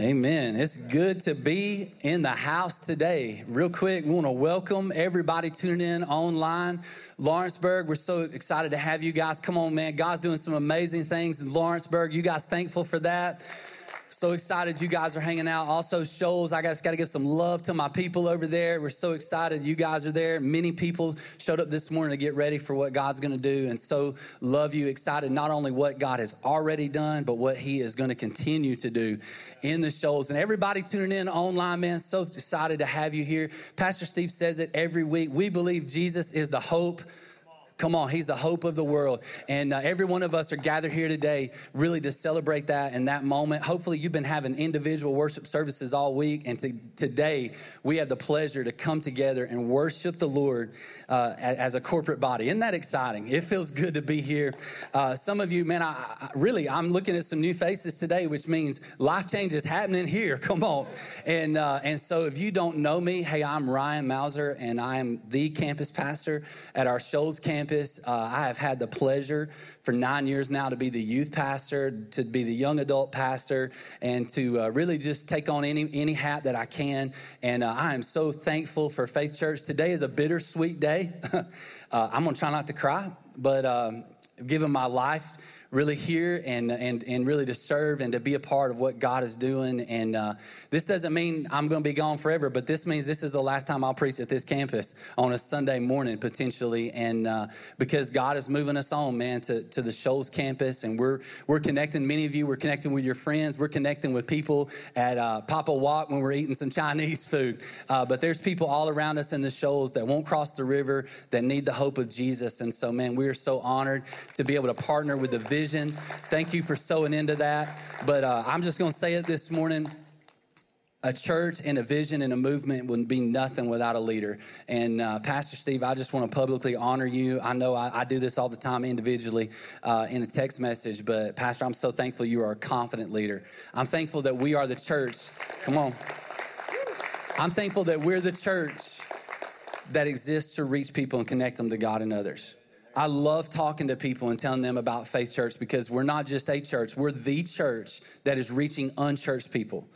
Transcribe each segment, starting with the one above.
Amen. It's good to be in the house today. Real quick, we want to welcome everybody tuning in online. Lawrenceburg, we're so excited to have you guys. Come on, man. God's doing some amazing things in Lawrenceburg. You guys thankful for that? So excited you guys are hanging out. Also, Shoals, I just got to give some love to my people over there. We're so excited you guys are there. Many people showed up this morning to get ready for what God's going to do. And so love you, excited not only what God has already done, but what He is going to continue to do in the Shoals. And everybody tuning in online, man, so excited to have you here. Pastor Steve says it every week. We believe Jesus is the hope Come on, He's the hope of the world. And uh, every one of us are gathered here today really to celebrate that in that moment. Hopefully, you've been having individual worship services all week. And to, today, we have the pleasure to come together and worship the Lord uh, as a corporate body. Isn't that exciting? It feels good to be here. Uh, some of you, man, I, I, really, I'm looking at some new faces today, which means life change is happening here. Come on. And, uh, and so, if you don't know me, hey, I'm Ryan Mauser, and I am the campus pastor at our Shoals campus campus. Uh, I have had the pleasure for nine years now to be the youth pastor, to be the young adult pastor, and to uh, really just take on any, any hat that I can. And uh, I am so thankful for Faith Church. Today is a bittersweet day. Uh, I'm going to try not to cry, but um, given my life, really here and, and, and really to serve and to be a part of what God is doing. And uh, this doesn't mean I'm going to be gone forever, but this means this is the last time I'll preach at this campus on a Sunday morning potentially. And uh, because God is moving us on, man, to, to the Shoals campus, and we're we're connecting. Many of you, we're connecting with your friends. We're connecting with people at uh, Papa Walk when we're eating some Chinese food. Uh, but there's people all around us in the Shoals that won't cross the river that need the hope of Jesus. And so, man, we are so honored to be able to partner with the vision vision. Thank you for sowing into that. But uh, I'm just going to say it this morning a church and a vision and a movement would be nothing without a leader. And uh, Pastor Steve, I just want to publicly honor you. I know I, I do this all the time individually uh, in a text message, but Pastor, I'm so thankful you are a confident leader. I'm thankful that we are the church. Come on. I'm thankful that we're the church that exists to reach people and connect them to God and others. I love talking to people and telling them about Faith Church because we're not just a church, we're the church that is reaching unchurched people.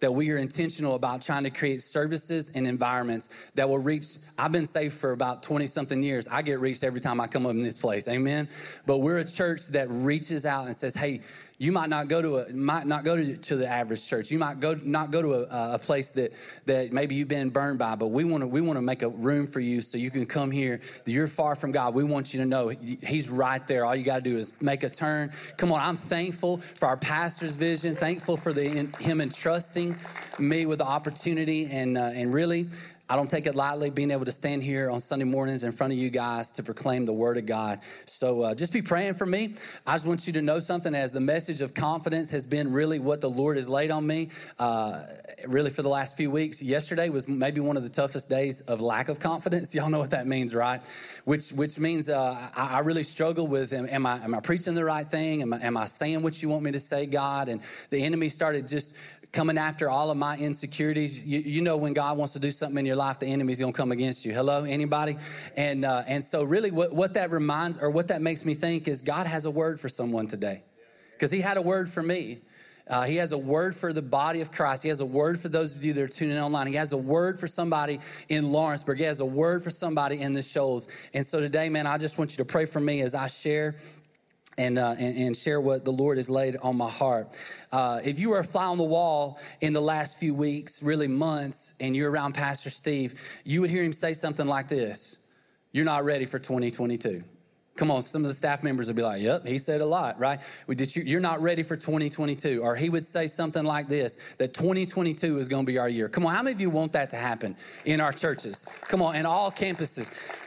That we are intentional about trying to create services and environments that will reach. I've been saved for about 20 something years. I get reached every time I come up in this place. Amen. But we're a church that reaches out and says, hey, you might not go to a might not go to, to the average church. You might go not go to a, a place that that maybe you've been burned by. But we want to we want to make a room for you so you can come here. You're far from God. We want you to know He's right there. All you got to do is make a turn. Come on. I'm thankful for our pastor's vision. Thankful for the him entrusting me with the opportunity and uh, and really I don't take it lightly being able to stand here on Sunday mornings in front of you guys to proclaim the word of God. So uh, just be praying for me. I just want you to know something as the message of confidence has been really what the Lord has laid on me, uh, really for the last few weeks. Yesterday was maybe one of the toughest days of lack of confidence. Y'all know what that means, right? Which which means uh, I, I, really struggle with am, am, I am I preaching the right thing? Am I, am I saying what you want me to say, God? And the enemy started just coming after all of my insecurities. You, you, know, when God wants to do something in your life, the enemy's going to come against you. Hello, anybody? And uh, and so, really, what, what that reminds or what that makes me think is God has a word for someone today, because He had a word for me. Uh, he has a word for the body of Christ. He has a word for those of you that are tuning in online. He has a word for somebody in Lawrenceburg. He has a word for somebody in the Shoals. And so today, man, I just want you to pray for me as I share and, uh, and, and, share what the Lord has laid on my heart. Uh, if you were a fly on the wall in the last few weeks, really months, and you're around Pastor Steve, you would hear him say something like this You're not ready for 2022. Come on, some of the staff members would be like, Yep, he said a lot, right? You're not ready for 2022. Or he would say something like this that 2022 is going to be our year. Come on, how many of you want that to happen in our churches? Come on, in all campuses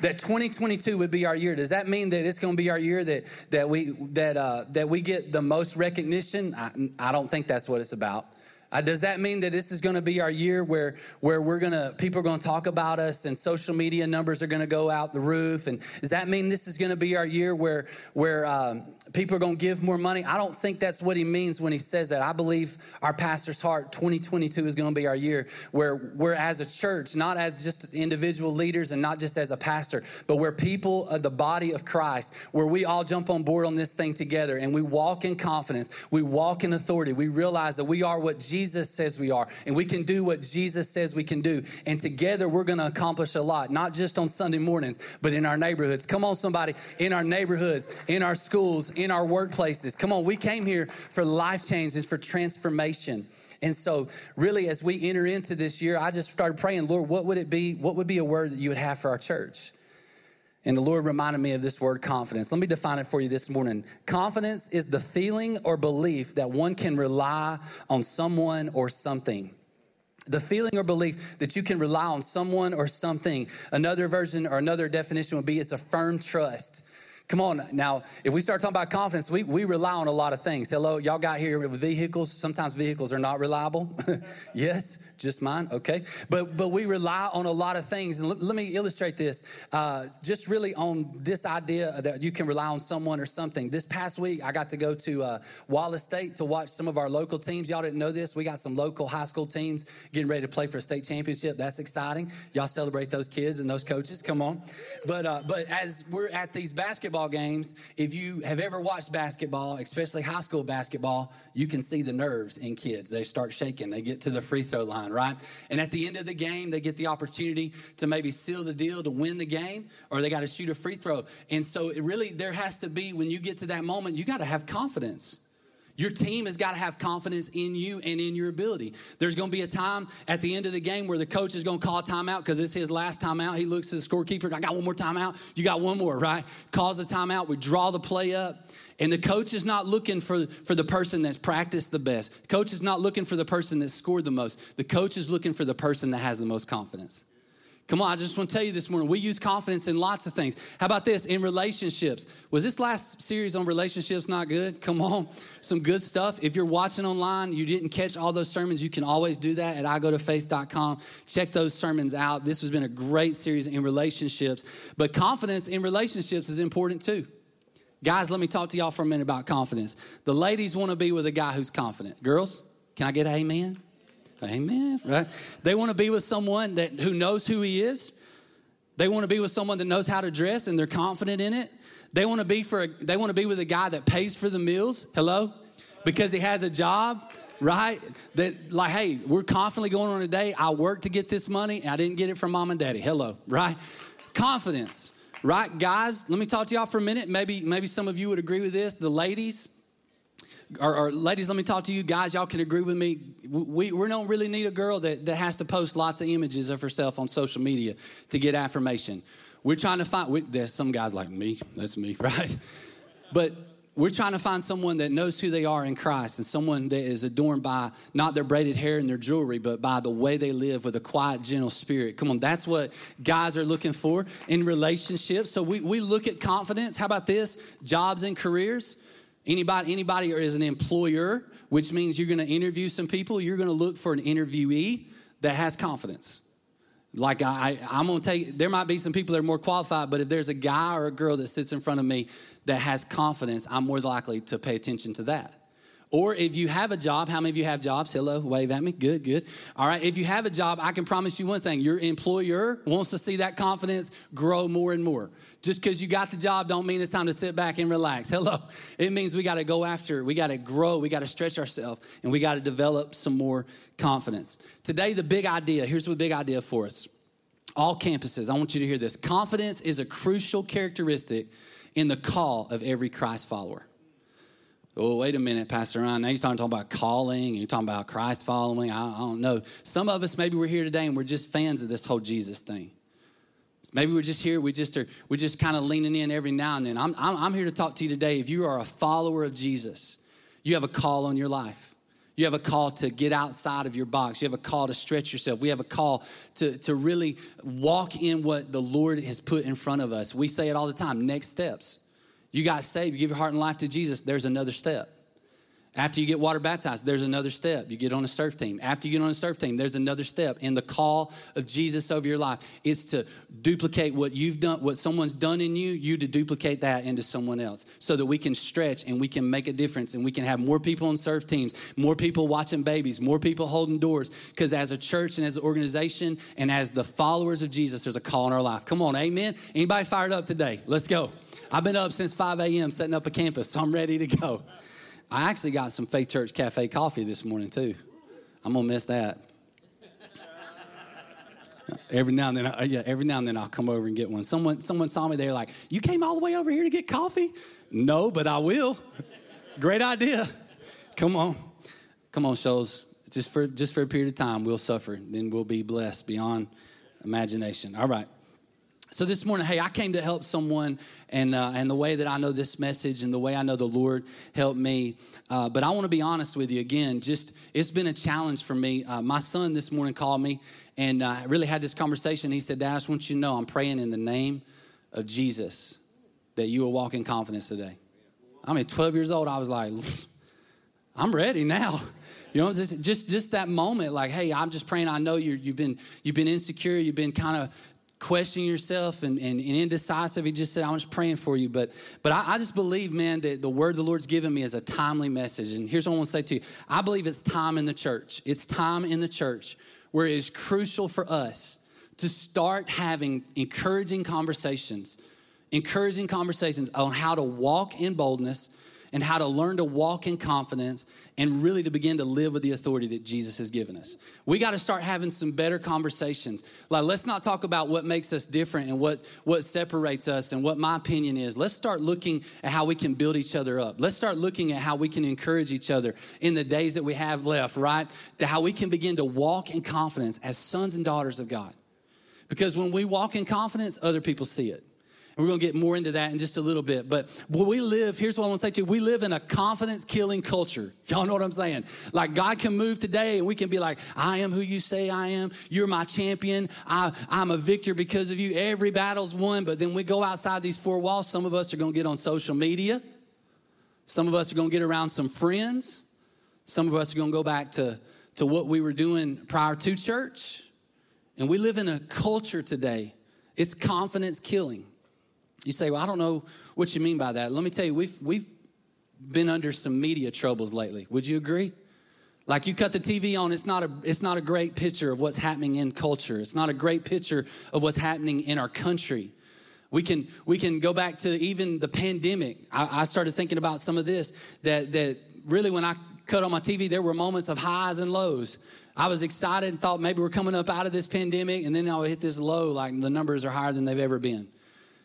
that 2022 would be our year. Does that mean that it's going to be our year that that we that uh, that we get the most recognition? I, I don't think that's what it's about. Uh, does that mean that this is going to be our year where where we're going to people are going to talk about us and social media numbers are going to go out the roof? And does that mean this is going to be our year where where um, people are going to give more money? I don't think that's what he means when he says that. I believe our pastor's heart 2022 is going to be our year where we're as a church, not as just individual leaders and not just as a pastor, but we're people of the body of Christ, where we all jump on board on this thing together and we walk in confidence, we walk in authority, we realize that we are what Jesus Jesus says we are, and we can do what Jesus says we can do. And together we're going to accomplish a lot, not just on Sunday mornings, but in our neighborhoods. Come on, somebody, in our neighborhoods, in our schools, in our workplaces. Come on, we came here for life change and for transformation. And so, really, as we enter into this year, I just started praying, Lord, what would it be? What would be a word that you would have for our church? And the Lord reminded me of this word confidence. Let me define it for you this morning. Confidence is the feeling or belief that one can rely on someone or something. The feeling or belief that you can rely on someone or something. Another version or another definition would be it's a firm trust. Come on now, if we start talking about confidence, we, we rely on a lot of things. Hello, y'all got here with vehicles. Sometimes vehicles are not reliable. yes, just mine. Okay, but but we rely on a lot of things. And let, let me illustrate this. Uh, just really on this idea that you can rely on someone or something. This past week, I got to go to uh, Wallace State to watch some of our local teams. Y'all didn't know this. We got some local high school teams getting ready to play for a state championship. That's exciting. Y'all celebrate those kids and those coaches. Come on. But uh, but as we're at these basketball basketball games, if you have ever watched basketball, especially high school basketball, you can see the nerves in kids. They start shaking, they get to the free throw line, right? And at the end of the game, they get the opportunity to maybe seal the deal to win the game, or they got to shoot a free throw. And so, it really, there has to be, when you get to that moment, you got to have confidence. Your team has got to have confidence in you and in your ability. There's going to be a time at the end of the game where the coach is going to call timeout because it's his last timeout. He looks at the scorekeeper, I got one more timeout. You got one more, right? Calls a timeout. We draw the play up. And the coach is not looking for, for the person that's practiced the best. The coach is not looking for the person that scored the most. The coach is looking for the person that has the most confidence. Come on, I just want to tell you this morning, we use confidence in lots of things. How about this? In relationships. Was this last series on relationships not good? Come on, some good stuff. If you're watching online, you didn't catch all those sermons, you can always do that at igotofaith.com. Check those sermons out. This has been a great series in relationships. But confidence in relationships is important too. Guys, let me talk to y'all for a minute about confidence. The ladies want to be with a guy who's confident. Girls, can I get an amen? Amen. Right? They want to be with someone that who knows who he is. They want to be with someone that knows how to dress and they're confident in it. They want to be for a, they want to be with a guy that pays for the meals. Hello? Because he has a job, right? That like, hey, we're constantly going on a day. I worked to get this money and I didn't get it from mom and daddy. Hello, right? Confidence, right? Guys, let me talk to y'all for a minute. Maybe maybe some of you would agree with this. The ladies, or, or, ladies, let me talk to you guys. Y'all can agree with me. We, we don't really need a girl that, that has to post lots of images of herself on social media to get affirmation. We're trying to find, we, there's some guys like me, that's me, right? But we're trying to find someone that knows who they are in Christ and someone that is adorned by not their braided hair and their jewelry, but by the way they live with a quiet, gentle spirit. Come on, that's what guys are looking for in relationships. So we, we look at confidence. How about this? Jobs and careers. Anybody, anybody is an employer, which means you're going to interview some people. You're going to look for an interviewee that has confidence. Like I, I'm going to take. There might be some people that are more qualified, but if there's a guy or a girl that sits in front of me that has confidence, I'm more likely to pay attention to that. Or if you have a job, how many of you have jobs? Hello, wave at me. Good, good. All right, if you have a job, I can promise you one thing your employer wants to see that confidence grow more and more. Just because you got the job don't mean it's time to sit back and relax. Hello. It means we got to go after, it. we got to grow, we got to stretch ourselves, and we got to develop some more confidence. Today, the big idea here's the big idea for us. All campuses, I want you to hear this. Confidence is a crucial characteristic in the call of every Christ follower. Oh, wait a minute, Pastor Ryan. Now you're talking about calling, you're talking about Christ following. I, I don't know. Some of us, maybe we're here today and we're just fans of this whole Jesus thing. Maybe we're just here, we just are, we're just kind of leaning in every now and then. I'm, I'm, I'm here to talk to you today. If you are a follower of Jesus, you have a call on your life. You have a call to get outside of your box. You have a call to stretch yourself. We have a call to, to really walk in what the Lord has put in front of us. We say it all the time next steps. You got saved, you give your heart and life to Jesus, there's another step. After you get water baptized, there's another step. You get on a surf team. After you get on a surf team, there's another step. in the call of Jesus over your life is to duplicate what you've done, what someone's done in you, you to duplicate that into someone else so that we can stretch and we can make a difference and we can have more people on surf teams, more people watching babies, more people holding doors. Because as a church and as an organization and as the followers of Jesus, there's a call in our life. Come on, amen. Anybody fired up today? Let's go. I've been up since 5 a.m. setting up a campus, so I'm ready to go. I actually got some Faith Church Cafe coffee this morning, too. I'm gonna miss that. every now and then, I, yeah, every now and then I'll come over and get one. Someone, someone saw me there, like, you came all the way over here to get coffee? No, but I will. Great idea. Come on, come on, Shoals. Just for just for a period of time, we'll suffer. Then we'll be blessed beyond imagination. All right. So this morning, hey, I came to help someone, and uh, and the way that I know this message and the way I know the Lord helped me. Uh, but I want to be honest with you again. Just it's been a challenge for me. Uh, my son this morning called me, and uh, I really had this conversation. He said, "Dad, I just want you to know I'm praying in the name of Jesus that you will walk in confidence today." I mean, 12 years old, I was like, "I'm ready now." You know, just, just just that moment, like, hey, I'm just praying. I know you you've been you've been insecure, you've been kind of questioning yourself and, and, and, indecisive. He just said, I'm just praying for you. But but I, I, just believe, man, that the word the Lord's given me is a timely message. And here's what I want to say to you. I believe it's time in the church. It's time in the church where it is crucial for us to start having encouraging conversations, encouraging conversations on how to walk in boldness and how to learn to walk in confidence and really to begin to live with the authority that Jesus has given us. We got to start having some better conversations. Like, let's not talk about what makes us different and what, what separates us and what my opinion is. Let's start looking at how we can build each other up. Let's start looking at how we can encourage each other in the days that we have left, right? To how we can begin to walk in confidence as sons and daughters of God. Because when we walk in confidence, other people see it. We're going to get more into that in just a little bit. But we live, here's what I want to say to you. We live in a confidence killing culture. Y'all know what I'm saying? Like God can move today and we can be like, I am who you say I am. You're my champion. I, I'm a victor because of you. Every battle's won. But then we go outside these four walls. Some of us are going to get on social media. Some of us are going to get around some friends. Some of us are going to go back to, to what we were doing prior to church. And we live in a culture today. It's confidence killing. You say, well, I don't know what you mean by that. Let me tell you, we've, we've been under some media troubles lately. Would you agree? Like you cut the TV on, it's not a it's not a great picture of what's happening in culture. It's not a great picture of what's happening in our country. We can we can go back to even the pandemic. I, I started thinking about some of this that that really when I cut on my TV, there were moments of highs and lows. I was excited and thought maybe we're coming up out of this pandemic, and then I would hit this low, like the numbers are higher than they've ever been.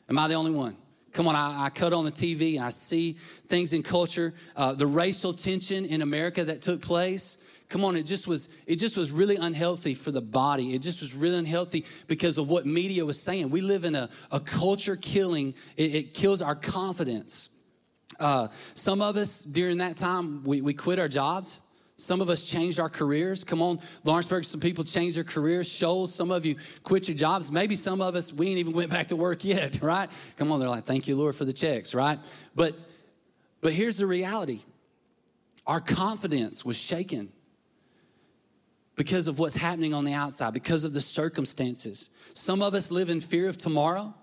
Am I the only one? Come on, I, I, cut on the TV and I see things in culture, uh, the racial tension in America that took place. Come on, it just was it just was really unhealthy for the body. It just was really unhealthy because of what media was saying. We live in a, a culture killing. It, it kills our confidence. Uh, some of us during that time we, we quit our jobs. Some of us changed our careers. Come on, Lawrenceburg, some people changed their careers. Shoals, some of you quit your jobs. Maybe some of us, we ain't even went back to work yet, right? Come on, they're like, thank you, Lord, for the checks, right? But but here's the reality. Our confidence was shaken because of what's happening on the outside, because of the circumstances. Some of us live in fear of tomorrow.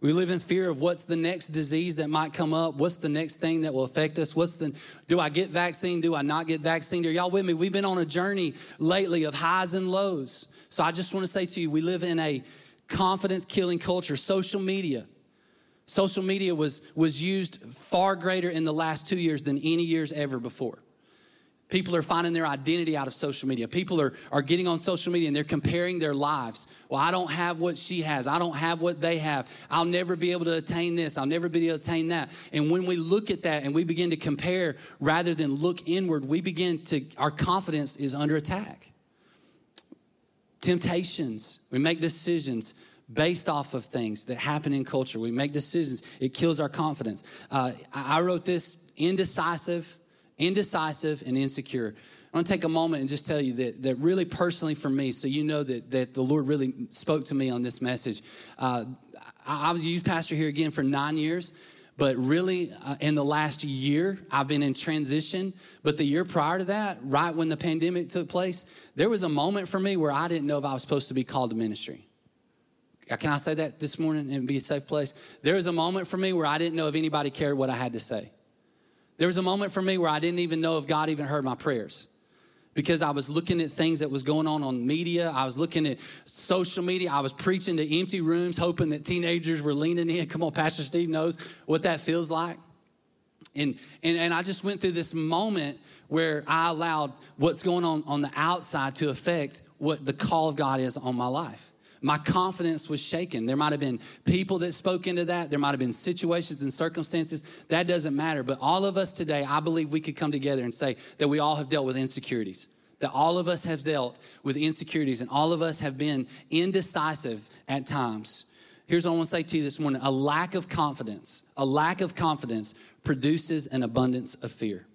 We live in fear of what's the next disease that might come up. What's the next thing that will affect us? What's the, do I get vaccine? Do I not get vaccine? Are y'all with me? We've been on a journey lately of highs and lows. So I just want to say to you, we live in a confidence killing culture. Social media. Social media was, was used far greater in the last two years than any years ever before. People are finding their identity out of social media. People are, are getting on social media and they're comparing their lives. Well, I don't have what she has. I don't have what they have. I'll never be able to attain this. I'll never be able to attain that. And when we look at that and we begin to compare rather than look inward, we begin to, our confidence is under attack. Temptations, we make decisions based off of things that happen in culture. We make decisions, it kills our confidence. Uh, I wrote this indecisive indecisive and insecure. I want to take a moment and just tell you that, that really personally for me, so you know that, that the Lord really spoke to me on this message. Uh, I, I was a youth pastor here again for nine years, but really uh, in the last year, I've been in transition. But the year prior to that, right when the pandemic took place, there was a moment for me where I didn't know if I was supposed to be called to ministry. Uh, can I say that this morning and be a safe place? There was a moment for me where I didn't know if anybody cared what I had to say. There was a moment for me where I didn't even know if God even heard my prayers because I was looking at things that was going on on media. I was looking at social media. I was preaching to empty rooms, hoping that teenagers were leaning in. Come on, Pastor Steve knows what that feels like. And, and, and I just went through this moment where I allowed what's going on on the outside to affect what the call of God is on my life. My confidence was shaken. There might have been people that spoke into that. There might have been situations and circumstances. That doesn't matter. But all of us today, I believe we could come together and say that we all have dealt with insecurities that all of us have dealt with insecurities and all of us have been indecisive at times. Here's what I want to say to you this morning a lack of confidence, a lack of confidence produces an abundance of fear.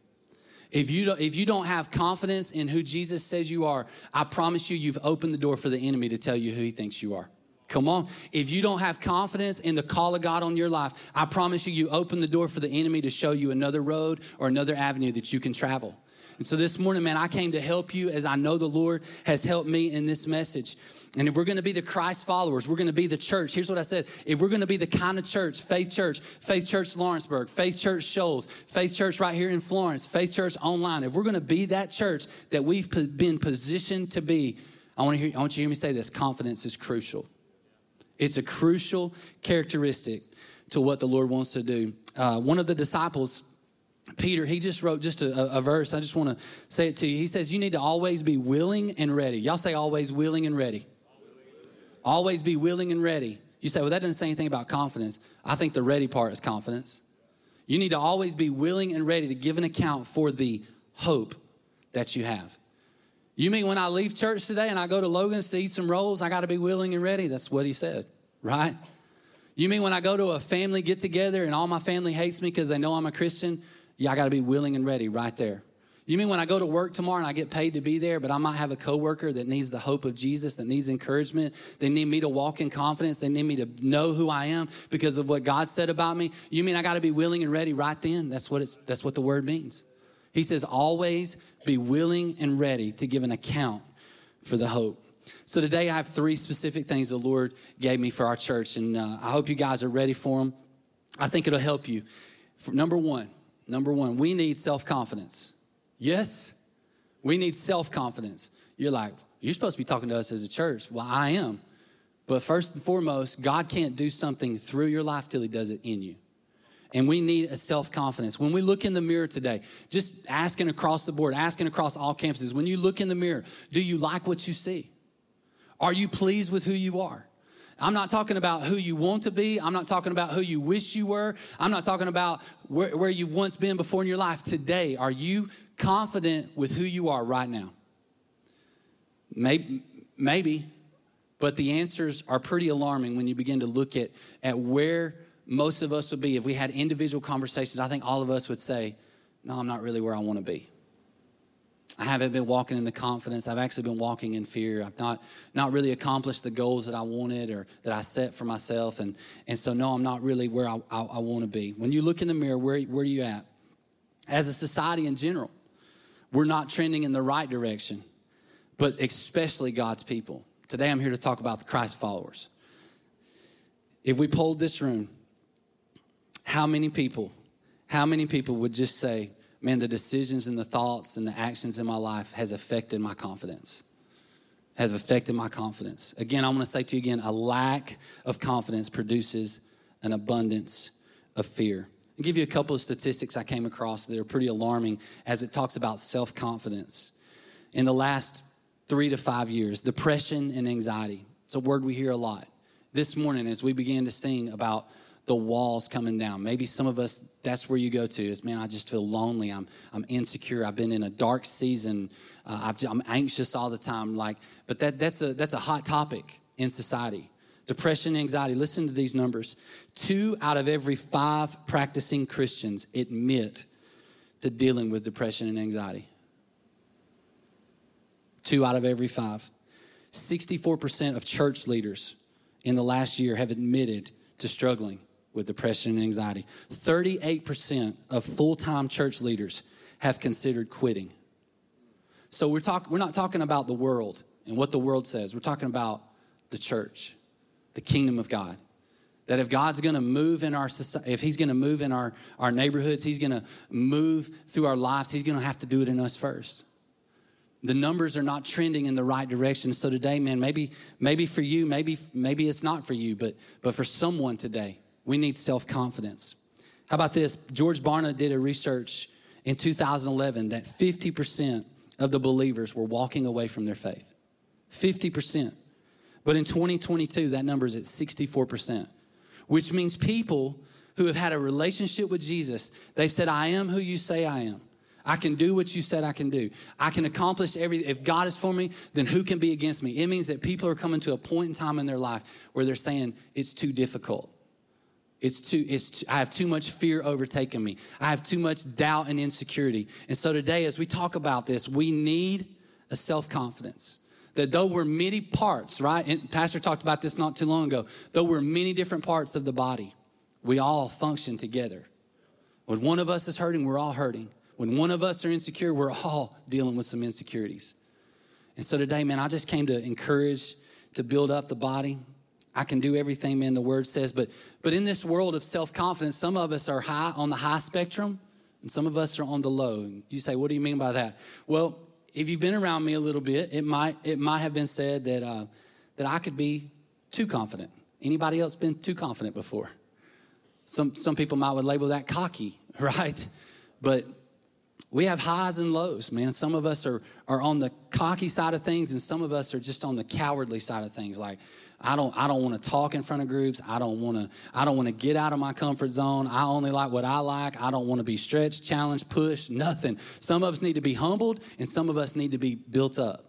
If you, don't, if you don't have confidence in who Jesus says you are, I promise you, you've opened the door for the enemy to tell you who he thinks you are. Come on. If you don't have confidence in the call of God on your life, I promise you, you open the door for the enemy to show you another road or another avenue that you can travel. And so this morning, man, I came to help you as I know the Lord has helped me in this message. And if we're going to be the Christ followers, we're going to be the church. Here's what I said. If we're going to be the kind of church, Faith Church, Faith Church Lawrenceburg, Faith Church Shoals, Faith Church right here in Florence, Faith Church online, if we're going to be that church that we've been positioned to be, I want, to hear, I want you to hear me say this confidence is crucial. It's a crucial characteristic to what the Lord wants to do. Uh, one of the disciples, Peter, he just wrote just a, a verse. I just want to say it to you. He says, You need to always be willing and ready. Y'all say always willing and ready. Always be willing and ready. You say, Well, that doesn't say anything about confidence. I think the ready part is confidence. You need to always be willing and ready to give an account for the hope that you have. You mean when I leave church today and I go to Logan's to eat some rolls, I got to be willing and ready? That's what he said, right? You mean when I go to a family get together and all my family hates me because they know I'm a Christian? Yeah, I got to be willing and ready right there. You mean when I go to work tomorrow and I get paid to be there, but I might have a coworker that needs the hope of Jesus, that needs encouragement. They need me to walk in confidence. They need me to know who I am because of what God said about me. You mean I got to be willing and ready right then? That's what it's that's what the word means. He says always be willing and ready to give an account for the hope. So today I have three specific things the Lord gave me for our church, and uh, I hope you guys are ready for them. I think it'll help you. For, number one, Number one, we need self confidence. Yes, we need self confidence. You're like, you're supposed to be talking to us as a church. Well, I am. But first and foremost, God can't do something through your life till He does it in you. And we need a self confidence. When we look in the mirror today, just asking across the board, asking across all campuses, when you look in the mirror, do you like what you see? Are you pleased with who you are? I'm not talking about who you want to be. I'm not talking about who you wish you were. I'm not talking about where, where you've once been before in your life. Today, are you confident with who you are right now? Maybe, maybe, but the answers are pretty alarming when you begin to look at, at where most of us would be. If we had individual conversations, I think all of us would say, No, I'm not really where I want to be. I haven't been walking in the confidence. I've actually been walking in fear. I've not, not really accomplished the goals that I wanted or that I set for myself. And, and so, no, I'm not really where I, I, I want to be. When you look in the mirror, where, where are you at? As a society in general, we're not trending in the right direction, but especially God's people. Today, I'm here to talk about the Christ followers. If we polled this room, how many people, how many people would just say, man, the decisions and the thoughts and the actions in my life has affected my confidence. Has affected my confidence. Again, I'm gonna say to you again a lack of confidence produces an abundance of fear. I'll give you a couple of statistics I came across that are pretty alarming as it talks about self confidence. In the last three to five years, depression and anxiety. It's a word we hear a lot. This morning, as we began to sing about the walls coming down. Maybe some of us, that's where you go to is, man, I just feel lonely. I'm, I'm insecure. I've been in a dark season. Uh, i am anxious all the time. Like, but that, that's, a, that's a hot topic in society. Depression, anxiety. Listen to these numbers. Two out of every five practicing Christians admit to dealing with depression and anxiety. Two out of every five. 64% of church leaders in the last year have admitted to struggling with depression and anxiety. 38% of full time church leaders have considered quitting. So we're, talk, we're not talking about the world and what the world says. We're talking about the church, the kingdom of God. That if God's gonna move in our society, if He's gonna move in our, our neighborhoods, He's gonna move through our lives, He's gonna have to do it in us first. The numbers are not trending in the right direction. So today, man, maybe, maybe for you, maybe, maybe it's not for you, but, but for someone today, we need self confidence. How about this? George Barna did a research in 2011 that 50% of the believers were walking away from their faith. 50%. But in 2022, that number is at 64%, which means people who have had a relationship with Jesus, they've said, I am who you say I am. I can do what you said I can do. I can accomplish everything. If God is for me, then who can be against me? It means that people are coming to a point in time in their life where they're saying, it's too difficult. It's too, it's too, I have too much fear overtaking me. I have too much doubt and insecurity. And so today, as we talk about this, we need a self confidence that though we're many parts, right? And Pastor talked about this not too long ago. Though we're many different parts of the body, we all function together. When one of us is hurting, we're all hurting. When one of us are insecure, we're all dealing with some insecurities. And so today, man, I just came to encourage, to build up the body. I can do everything, man, the word says. But but in this world of self-confidence, some of us are high on the high spectrum, and some of us are on the low. And you say, what do you mean by that? Well, if you've been around me a little bit, it might it might have been said that uh, that I could be too confident. Anybody else been too confident before? Some some people might would label that cocky, right? But we have highs and lows, man. Some of us are are on the cocky side of things, and some of us are just on the cowardly side of things. Like I don't I don't want to talk in front of groups. I don't want to I don't want to get out of my comfort zone. I only like what I like. I don't want to be stretched, challenged, pushed, nothing. Some of us need to be humbled and some of us need to be built up.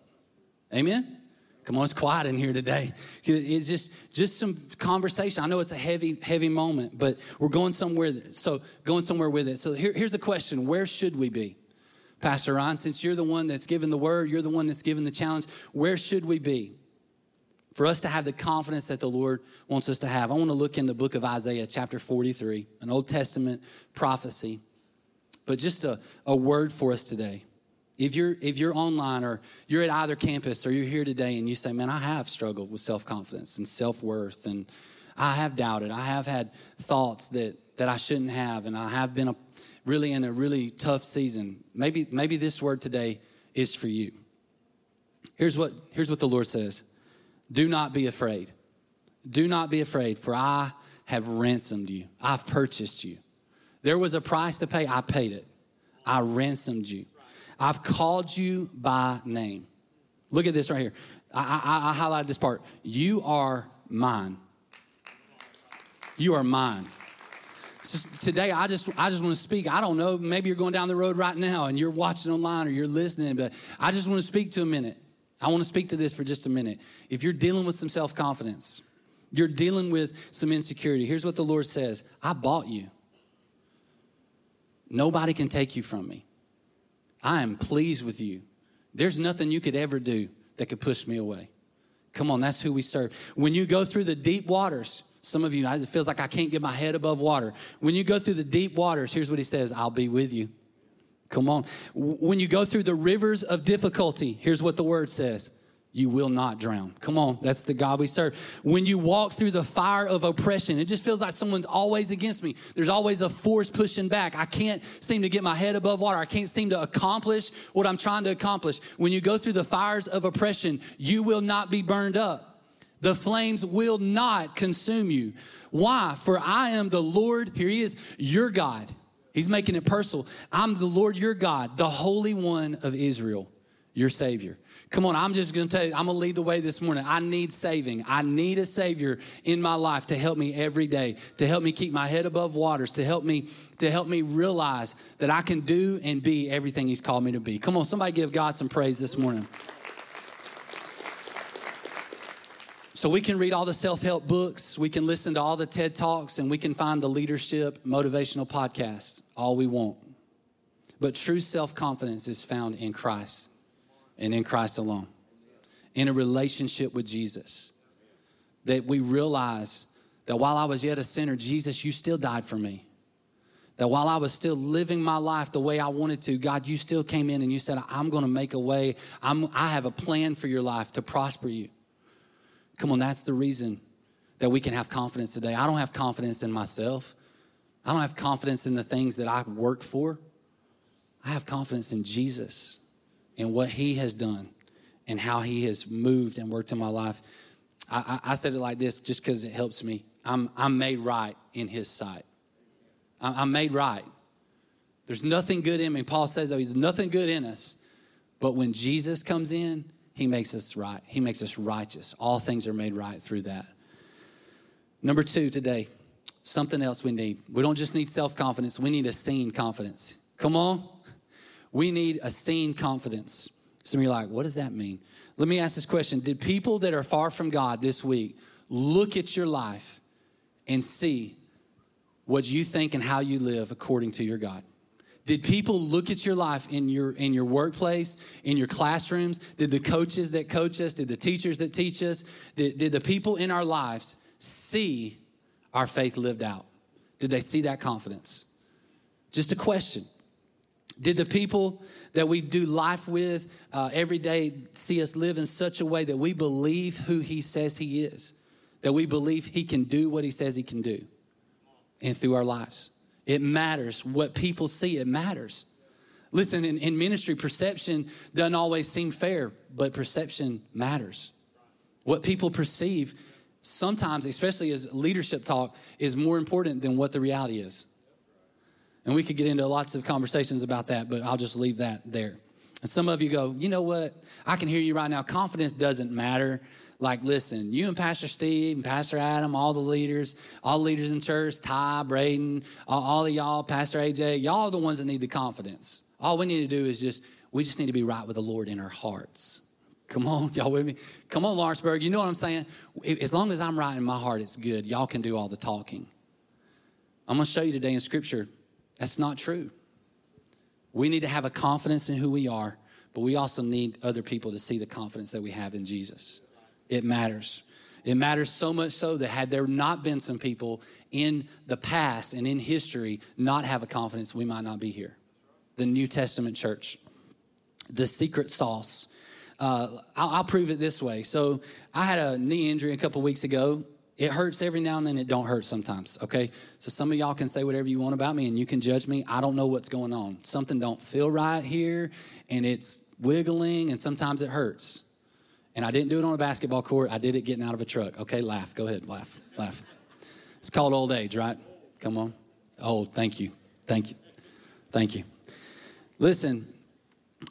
Amen. Come on, it's quiet in here today. It's just just some conversation. I know it's a heavy heavy moment, but we're going somewhere. So going somewhere with it. So here, here's the question: Where should we be, Pastor Ryan? Since you're the one that's given the word, you're the one that's given the challenge. Where should we be? for us to have the confidence that the Lord wants us to have. I want to look in the book of Isaiah, chapter 43, an Old Testament prophecy, but just a, a word for us today. If you're, if you're online or you're at either campus or you're here today and you say, Man, I have struggled with self confidence and self worth, and I have doubted, I have had thoughts that, that I shouldn't have, and I have been a, really in a really tough season. Maybe, maybe this word today is for you. Here's what, here's what the Lord says do not be afraid. Do not be afraid, for I have ransomed you. I've purchased you. There was a price to pay. I paid it. I ransomed you. I've called you by name. Look at this right here. I, I, I highlighted this part. You are mine. You are mine. So today, I just I just want to speak. I don't know. Maybe you're going down the road right now and you're watching online or you're listening, but I just want to speak to a minute. I want to speak to this for just a minute. If you're dealing with some self confidence, you're dealing with some insecurity, here's what the Lord says I bought you. Nobody can take you from me. I am pleased with you. There's nothing you could ever do that could push me away. Come on, that's who we serve. When you go through the deep waters, some of you, it feels like I can't get my head above water. When you go through the deep waters, here's what he says I'll be with you. Come on. When you go through the rivers of difficulty, here's what the word says you will not drown. Come on, that's the God we serve. When you walk through the fire of oppression, it just feels like someone's always against me. There's always a force pushing back. I can't seem to get my head above water. I can't seem to accomplish what I'm trying to accomplish. When you go through the fires of oppression, you will not be burned up. The flames will not consume you. Why? For I am the Lord, here he is, your God. He's making it personal. I'm the Lord your God, the Holy One of Israel, your Savior. Come on, I'm just gonna tell you, I'm gonna lead the way this morning. I need saving. I need a Savior in my life to help me every day, to help me keep my head above waters, to help me, to help me realize that I can do and be everything He's called me to be. Come on, somebody give God some praise this morning. So we can read all the self help books, we can listen to all the TED Talks, and we can find the leadership motivational podcasts, all we want. But true self confidence is found in Christ and in Christ alone, in a relationship with Jesus. That we realize that while I was yet a sinner, Jesus, you still died for me. That while I was still living my life the way I wanted to, God, you still came in and you said, I'm going to make a way. I'm, I have a plan for your life to prosper you. Come on, that's the reason that we can have confidence today. I don't have confidence in myself. I don't have confidence in the things that I work for. I have confidence in Jesus and what He has done and how He has moved and worked in my life. I, I, I said it like this just because it helps me. I'm, I'm made right in His sight. I'm made right. There's nothing good in me. Paul says, there's nothing good in us. But when Jesus comes in, he makes us right. He makes us righteous. All things are made right through that. Number two today, something else we need. We don't just need self confidence, we need a seen confidence. Come on. We need a seen confidence. Some of you are like, what does that mean? Let me ask this question Did people that are far from God this week look at your life and see what you think and how you live according to your God? Did people look at your life in your in your workplace, in your classrooms? Did the coaches that coach us, did the teachers that teach us, did, did the people in our lives see our faith lived out? Did they see that confidence? Just a question. Did the people that we do life with uh, every day see us live in such a way that we believe who He says He is? That we believe He can do what He says He can do and through our lives? It matters. What people see, it matters. Listen, in, in ministry, perception doesn't always seem fair, but perception matters. What people perceive, sometimes, especially as leadership talk, is more important than what the reality is. And we could get into lots of conversations about that, but I'll just leave that there. And some of you go, you know what? I can hear you right now. Confidence doesn't matter. Like, listen, you and Pastor Steve and Pastor Adam, all the leaders, all the leaders in church, Ty, Braden, all, all of y'all, Pastor AJ, y'all are the ones that need the confidence. All we need to do is just, we just need to be right with the Lord in our hearts. Come on, y'all with me? Come on, Lawrenceburg. You know what I'm saying? As long as I'm right in my heart, it's good. Y'all can do all the talking. I'm going to show you today in Scripture that's not true. We need to have a confidence in who we are, but we also need other people to see the confidence that we have in Jesus. It matters. It matters so much so that had there not been some people in the past and in history not have a confidence, we might not be here. The New Testament church, the secret sauce. Uh, I'll, I'll, prove it this way. So I had a knee injury a couple weeks ago. It hurts every now and then. It don't hurt sometimes. Okay. So some of y'all can say whatever you want about me, and you can judge me. I don't know what's going on. Something don't feel right here, and it's wiggling, and sometimes it hurts. And I didn't do it on a basketball court. I did it getting out of a truck. Okay, laugh. Go ahead, laugh, laugh. It's called old age, right? Come on. Old. Thank you. Thank you. Thank you. Listen,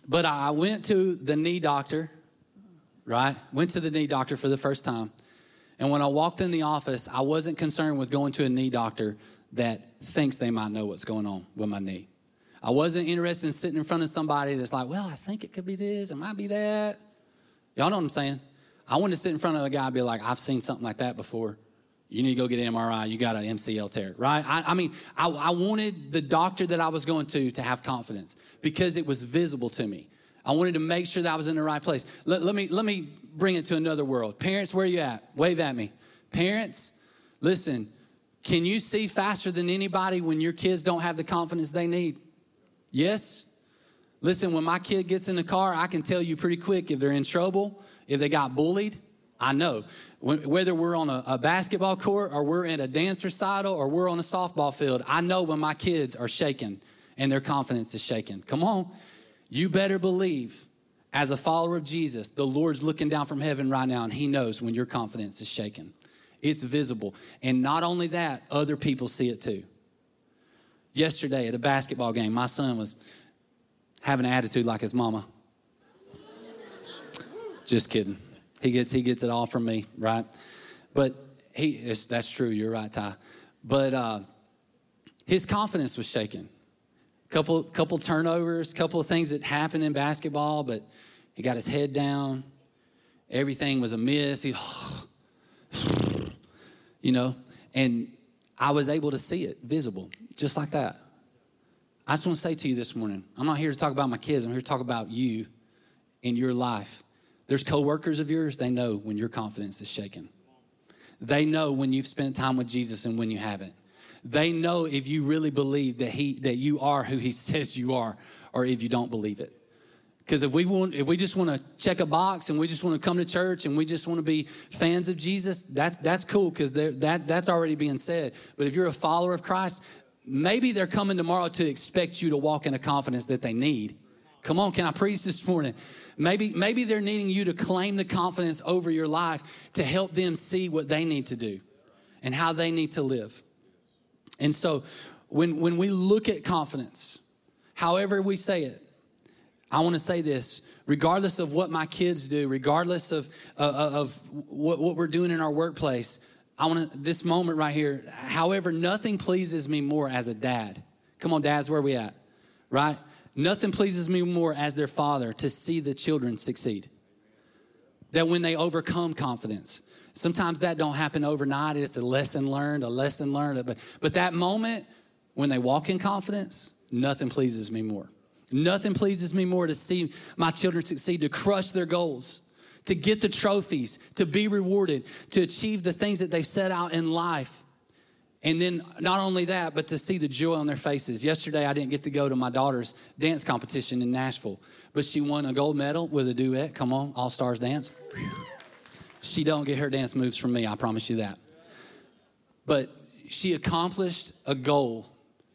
but I went to the knee doctor, right? Went to the knee doctor for the first time. And when I walked in the office, I wasn't concerned with going to a knee doctor that thinks they might know what's going on with my knee. I wasn't interested in sitting in front of somebody that's like, well, I think it could be this, it might be that. Y'all know what I'm saying? I want to sit in front of a guy and be like, I've seen something like that before. You need to go get an MRI. You got an MCL tear, right? I, I mean, I, I wanted the doctor that I was going to to have confidence because it was visible to me. I wanted to make sure that I was in the right place. Let, let, me, let me bring it to another world. Parents, where you at? Wave at me. Parents, listen, can you see faster than anybody when your kids don't have the confidence they need? Yes? Listen, when my kid gets in the car, I can tell you pretty quick if they're in trouble, if they got bullied. I know. Whether we're on a, a, basketball court or we're in a dance recital or we're on a softball field, I know when my kids are shaken and their confidence is shaken. Come on. You better believe, as a follower of Jesus, the Lord's looking down from heaven right now and He knows when your confidence is shaken. It's visible. And not only that, other people see it too. Yesterday at a basketball game, my son was having an attitude like his mama. Just kidding. He gets he gets it all from me, right? But he that's true. You're right, Ty. But uh, his confidence was shaken. Couple couple turnovers, couple of things that happened in basketball, but he got his head down. Everything was a miss. He, you know, and I was able to see it visible, just like that. I just want to say to you this morning I'm not here to talk about my kids, I'm here to talk about you in your life. There's coworkers of yours, they know when your confidence is shaken. They know when you've spent time with Jesus and when you haven't. They know if you really believe that he that you are who he says you are or if you don't believe it. Because if we want, if we just want to check a box and we just want to come to church and we just want to be fans of Jesus, that's that's cool because that that's already being said. But if you're a follower of Christ, maybe they're coming tomorrow to expect you to walk in a confidence that they need. Come on, can I preach this morning? Maybe, maybe they're needing you to claim the confidence over your life to help them see what they need to do and how they need to live. And so, when, when we look at confidence, however we say it, I want to say this regardless of what my kids do, regardless of, uh, of what, what we're doing in our workplace, I want to, this moment right here, however, nothing pleases me more as a dad. Come on, dads, where we at? Right? Nothing pleases me more as their father to see the children succeed. That when they overcome confidence, sometimes that don't happen overnight. It's a lesson learned, a lesson learned. But, but that moment when they walk in confidence, nothing pleases me more. Nothing pleases me more to see my children succeed, to crush their goals, to get the trophies, to be rewarded, to achieve the things that they've set out in life. And then not only that, but to see the joy on their faces. Yesterday, I didn't get to go to my daughter's dance competition in Nashville, but she won a gold medal with a duet. Come on, All Stars dance. She don't get her dance moves from me, I promise you that. But she accomplished a goal.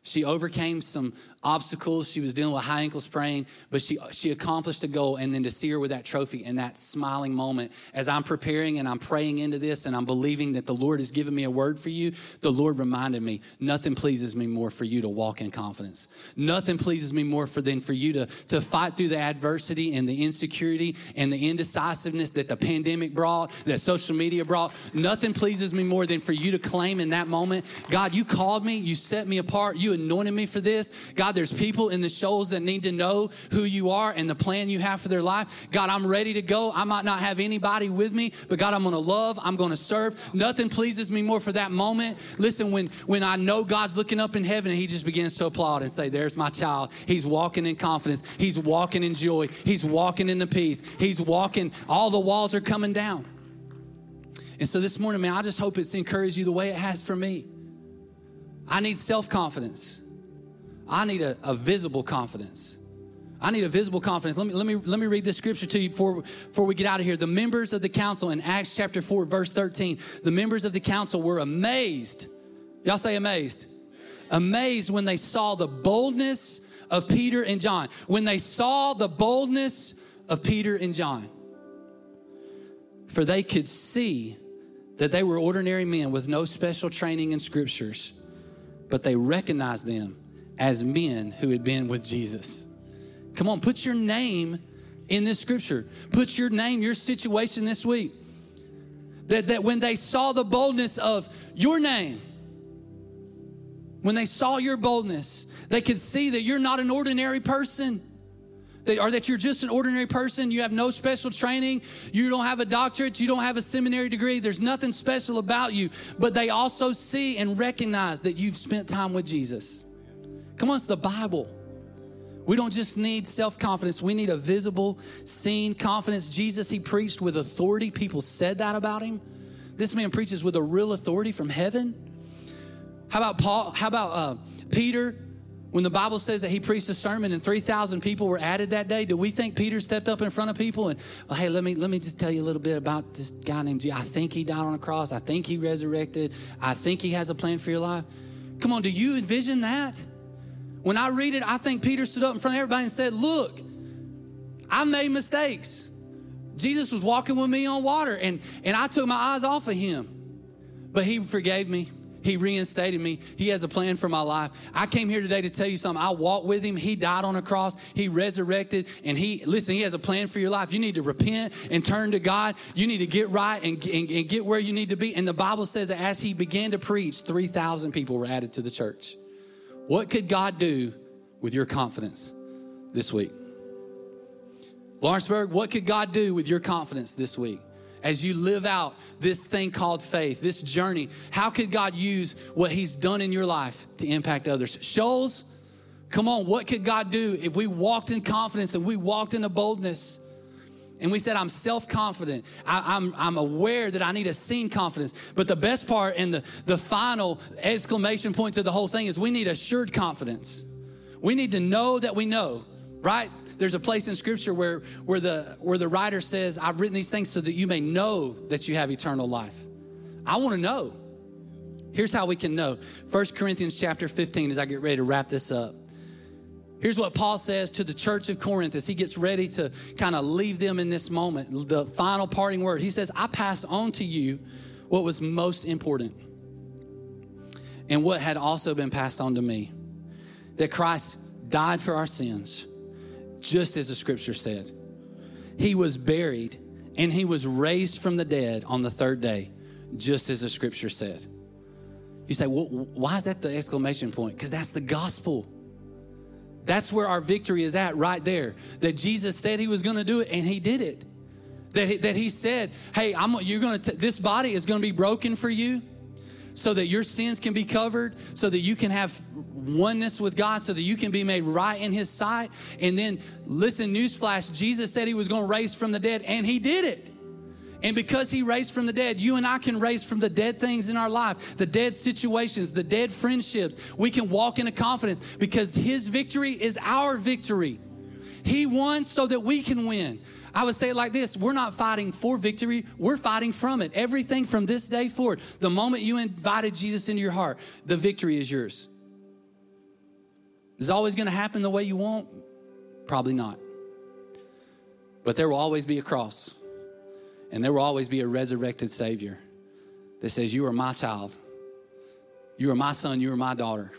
She overcame some obstacles. She was dealing with high ankle sprain, but she, she accomplished a goal. And then to see her with that trophy and that smiling moment as I'm preparing and I'm praying into this and I'm believing that the Lord has given me a word for you, the Lord reminded me nothing pleases me more for you to walk in confidence. Nothing pleases me more for than for you to, to fight through the adversity and the insecurity and the indecisiveness that the pandemic brought, that social media brought. Nothing pleases me more than for you to claim in that moment, God, you called me, you set me apart, you anointed me for this. God, there's people in the shoals that need to know who you are and the plan you have for their life. God, I'm ready to go. I might not have anybody with me, but God, I'm going to love. I'm going to serve. Nothing pleases me more for that moment. Listen, when, when I know God's looking up in heaven and he just begins to applaud and say, there's my child. He's walking in confidence. He's walking in joy. He's walking in the peace. He's walking. All the walls are coming down. And so this morning, man, I just hope it's encouraged you the way it has for me. I need self confidence. I need a, a visible confidence. I need a visible confidence. Let me, let me, let me read this scripture to you before, before we get out of here. The members of the council in Acts chapter 4, verse 13, the members of the council were amazed. Y'all say amazed. Amazed when they saw the boldness of Peter and John. When they saw the boldness of Peter and John. For they could see that they were ordinary men with no special training in scriptures, but they recognized them as men who had been with Jesus. Come on, put your name in this scripture. Put your name, your situation this week. That, that when they saw the boldness of your name, when they saw your boldness, they could see that you're not an ordinary person. That, or that you're just an ordinary person. You have no special training. You don't have a doctorate. You don't have a seminary degree. There's nothing special about you. But they also see and recognize that you've spent time with Jesus. Come on, it's the Bible. We don't just need self confidence, we need a visible, seen confidence. Jesus, he preached with authority. People said that about him. This man preaches with a real authority from heaven. How about Paul? How about uh, Peter? When the Bible says that he preached a sermon and 3,000 people were added that day, do we think Peter stepped up in front of people and, well, hey, let me, let me just tell you a little bit about this guy named Jesus. I think he died on a cross. I think he resurrected. I think he has a plan for your life. Come on, do you envision that? When I read it, I think Peter stood up in front of everybody and said, Look, I made mistakes. Jesus was walking with me on water, and, and I took my eyes off of him. But he forgave me. He reinstated me. He has a plan for my life. I came here today to tell you something. I walked with him. He died on a cross. He resurrected. And he, listen, he has a plan for your life. You need to repent and turn to God. You need to get right and, and, and get where you need to be. And the Bible says that as he began to preach, 3,000 people were added to the church. What could God do with your confidence this week? Lawrenceburg, what could God do with your confidence this week? As you live out this thing called faith, this journey, how could God use what He's done in your life to impact others? Shoals, come on, what could God do if we walked in confidence and we walked in a boldness? And we said, I'm self confident. I'm, I'm aware that I need a seen confidence. But the best part and the, the final exclamation point to the whole thing is we need assured confidence. We need to know that we know, right? There's a place in scripture where, where, the, where the writer says, I've written these things so that you may know that you have eternal life. I want to know. Here's how we can know. 1 Corinthians chapter 15, as I get ready to wrap this up. Here's what Paul says to the church of Corinth as he gets ready to kind of leave them in this moment, the final parting word. He says, I pass on to you what was most important and what had also been passed on to me that Christ died for our sins, just as the scripture said. He was buried and he was raised from the dead on the third day, just as the scripture said. You say, well, why is that the exclamation point? Because that's the gospel. That's where our victory is at, right there. That Jesus said he was going to do it, and he did it. That he, that he said, "Hey, I'm you're going to this body is going to be broken for you." so that your sins can be covered, so that you can have oneness with God, so that you can be made right in His sight. And then, listen, newsflash Jesus said He was going to raise from the dead, and He did it. And because He raised from the dead, you and I can raise from the dead things in our life, the dead situations, the dead friendships. We can walk in a confidence because His victory is our victory. He won so that we can win. I would say it like this we're not fighting for victory, we're fighting from it. Everything from this day forward, the moment you invited Jesus into your heart, the victory is yours. Is always going to happen the way you want? Probably not. But there will always be a cross, and there will always be a resurrected Savior that says, You are my child. You are my son. You are my daughter.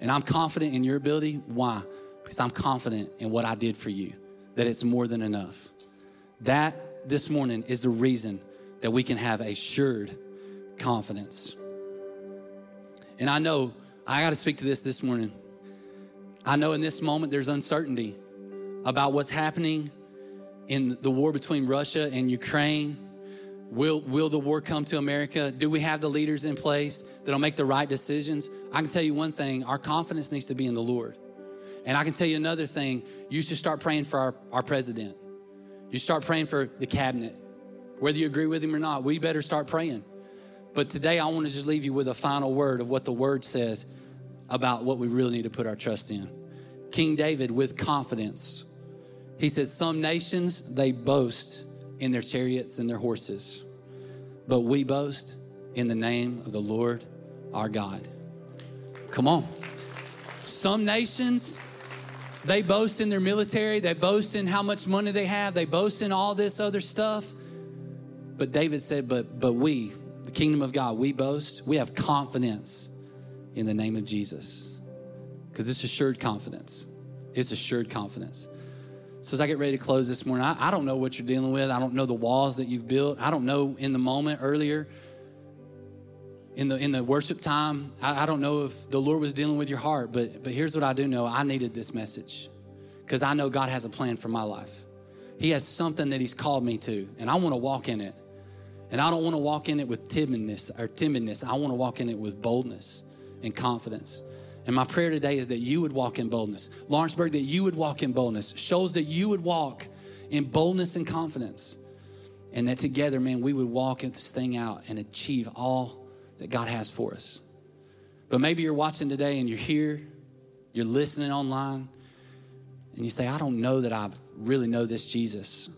And I'm confident in your ability. Why? Because I'm confident in what I did for you, that it's more than enough. That this morning is the reason that we can have assured confidence. And I know, I got to speak to this this morning. I know in this moment there's uncertainty about what's happening in the war between Russia and Ukraine. Will, will the war come to America? Do we have the leaders in place that'll make the right decisions? I can tell you one thing our confidence needs to be in the Lord. And I can tell you another thing you should start praying for our, our president. You start praying for the cabinet. Whether you agree with him or not, we better start praying. But today, I want to just leave you with a final word of what the word says about what we really need to put our trust in. King David, with confidence, he says, Some nations, they boast in their chariots and their horses, but we boast in the name of the Lord our God. Come on. Some nations, they boast in their military, they boast in how much money they have, they boast in all this other stuff. But David said, But but we, the kingdom of God, we boast, we have confidence in the name of Jesus. Because it's assured confidence. It's assured confidence. So as I get ready to close this morning, I, I don't know what you're dealing with. I don't know the walls that you've built. I don't know in the moment earlier in the in the worship time, I, I, don't know if the Lord was dealing with your heart, but but here's what I do know: I needed this message because I know God has a plan for my life. He has something that He's called me to, and I want to walk in it. And I don't want to walk in it with timidness or timidness. I want to walk in it with boldness and confidence. And my prayer today is that you would walk in boldness. Lawrenceburg, that you would walk in boldness. Shoals that you would walk in boldness and confidence. And that together, man, we would walk this thing out and achieve all that God has for us. But maybe you're watching today and you're here, you're listening online, and you say, I don't know that I really know this Jesus.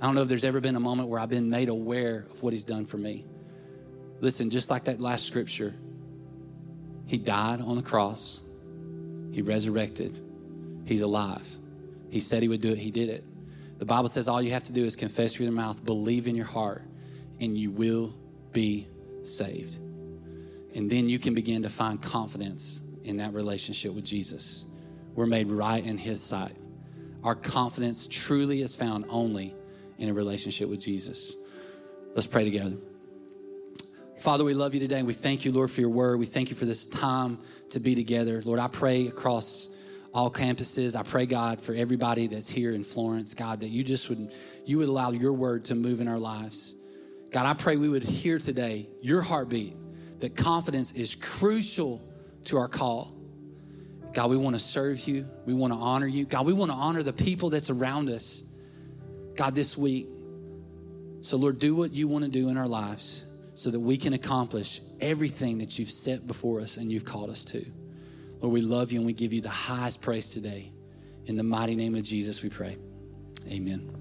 I don't know if there's ever been a moment where I've been made aware of what he's done for me. Listen, just like that last scripture, he died on the cross, he resurrected, he's alive. He said he would do it, he did it. The Bible says all you have to do is confess with your mouth, believe in your heart, and you will be saved. And then you can begin to find confidence in that relationship with Jesus. We're made right in His sight. Our confidence truly is found only in a relationship with Jesus. Let's pray together. Father, we love you today and we thank you, Lord, for your word. We thank you for this time to be together. Lord, I pray across all campuses. I pray, God, for everybody that's here in Florence, God, that you just would you would allow your word to move in our lives. God, I pray we would hear today your heartbeat that confidence is crucial to our call. God, we want to serve you. We want to honor you. God, we want to honor the people that's around us. God, this week. So, Lord, do what you want to do in our lives so that we can accomplish everything that you've set before us and you've called us to. Lord, we love you and we give you the highest praise today. In the mighty name of Jesus, we pray. Amen.